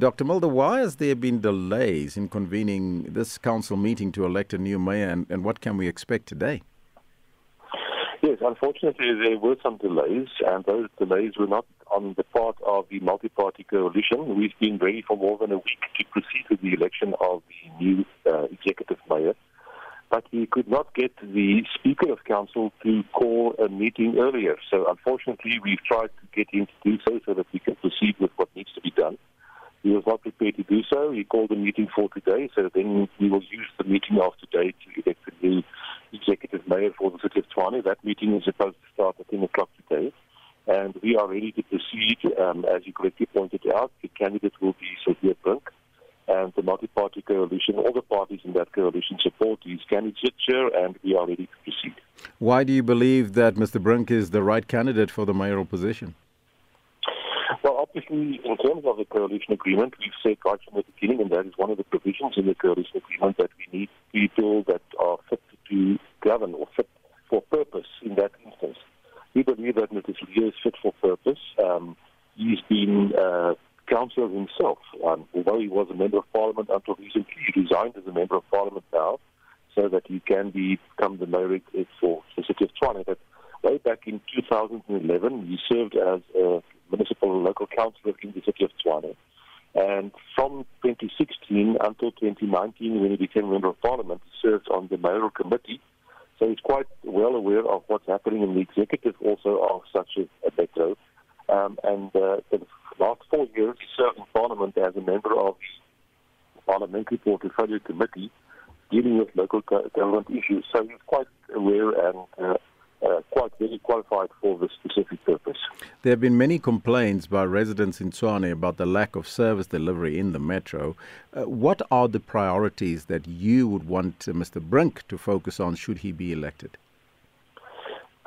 Dr. Mulder, why has there been delays in convening this council meeting to elect a new mayor, and, and what can we expect today? Yes, unfortunately, there were some delays, and those delays were not on the part of the multi-party coalition. We've been ready for more than a week to proceed with the election of the new uh, executive mayor, but we could not get the Speaker of Council to call a meeting earlier. So, unfortunately, we've tried to get him to do so so that we can proceed with what needs to be done. He was not prepared to do so. He called a meeting for today, so then we will use the meeting of today to elect the new executive mayor for the city of Tshwane. That meeting is supposed to start at 10 o'clock today. And we are ready to proceed. Um, as you correctly pointed out, the candidate will be Cilliers Brink. And the multi-party coalition, all the parties in that coalition support his candidature, and we are ready to proceed. Why do you believe that Mr. Brink is the right candidate for the mayoral position? Obviously, in terms of the coalition agreement, we've said right from the beginning, and that is one of the provisions in the coalition agreement, that we need people that are fit to govern or fit for purpose in that instance. We believe that Mr. Lee is fit for purpose. Um, he's been uh, councillor himself, um, although he was a member of parliament until recently. He resigned as a member of parliament now, so that he can become the mayor for the city of Tshwane. But way back in 2011, he served as a municipal local councillor in the city of Tshwane. And from 2016 until 2019, when he became a member of parliament, he served on the mayoral committee. So he's quite well aware of what's happening in the executive also of such a, a metro. Um, and uh, the last four years, he served in parliament as a member of the parliamentary portfolio committee dealing with local government issues. So he's quite aware and uh, quite qualified for the specific purpose. There have been many complaints by residents in Tshwane about the lack of service delivery in the metro. Uh, what are the priorities that you would want uh, Mr. Brink to focus on should he be elected?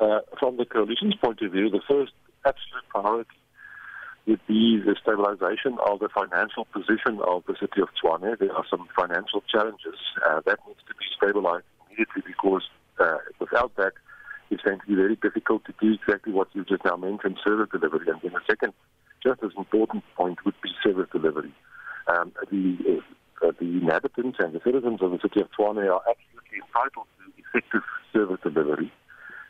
Uh, from the coalition's point of view, the first absolute priority would be the stabilization of the financial position of the city of Tshwane. There are some financial challenges uh, that needs to be stabilized immediately because uh, without that, it's going to be very difficult to do exactly what you just now mentioned, service delivery. And then the second, just as important point would be service delivery. Um, the, uh, the inhabitants and the citizens of the city of Tshwane are absolutely entitled to effective service delivery.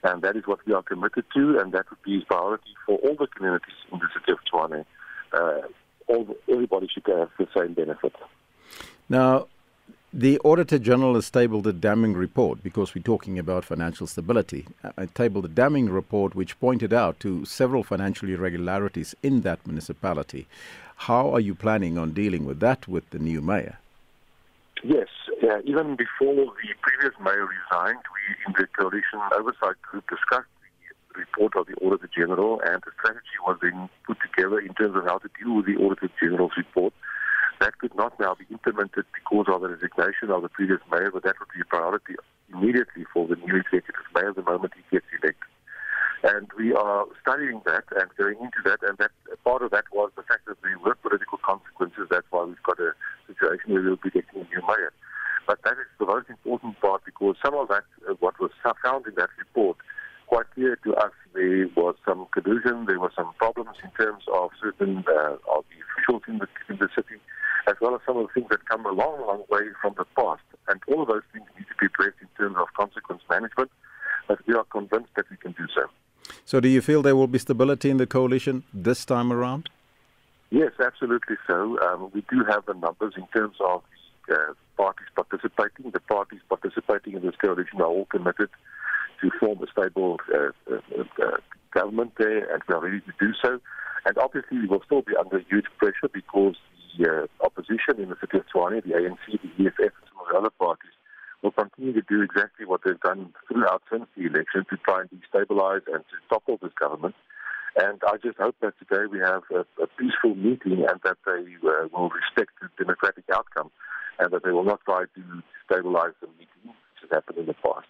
And that is what we are committed to, and that would be a priority for all the communities in the city of Tshwane. Uh, all, everybody should have the same benefit. Now, the Auditor General has tabled a damning report because we're talking about financial stability. I uh, tabled a damning report which pointed out to several financial irregularities in that municipality. How are you planning on dealing with that with the new mayor? Yes, uh, even before the previous mayor resigned, we in the coalition oversight group discussed the report of the Auditor General, and the strategy was then put together in terms of how to deal with the Auditor General's report. That could not now be implemented because of the resignation of the previous mayor, but that would be a priority immediately for the new executive mayor the moment he gets elected. And we are studying that and going into that, and that part of that was the fact that there were political consequences. That's why we've got a situation where we'll be getting a new mayor. But that is the most important part because some of that, uh, what was found in that report, quite clear to us there was some collusion, there were some problems in terms of certain uh, of the officials in the in the city as well as some of the things that come a long, long way from the past. And all of those things need to be addressed in terms of consequence management, but we are convinced that we can do so. So, do you feel there will be stability in the coalition this time around? Yes, absolutely so. Um, we do have the numbers in terms of the uh, parties participating. The parties participating in this coalition are all committed to form a stable uh, uh, uh government there, and we are ready to do so. And obviously, we will still be under huge pressure because the uh, opposition in the city of Tshwane, the ANC, the EFF, and some of the other parties, will continue to do exactly what they've done throughout since the election to try and destabilize and to topple this government. And I just hope that today we have a, a peaceful meeting and that they uh, will respect the democratic outcome and that they will not try to destabilize the meeting, which has happened in the past.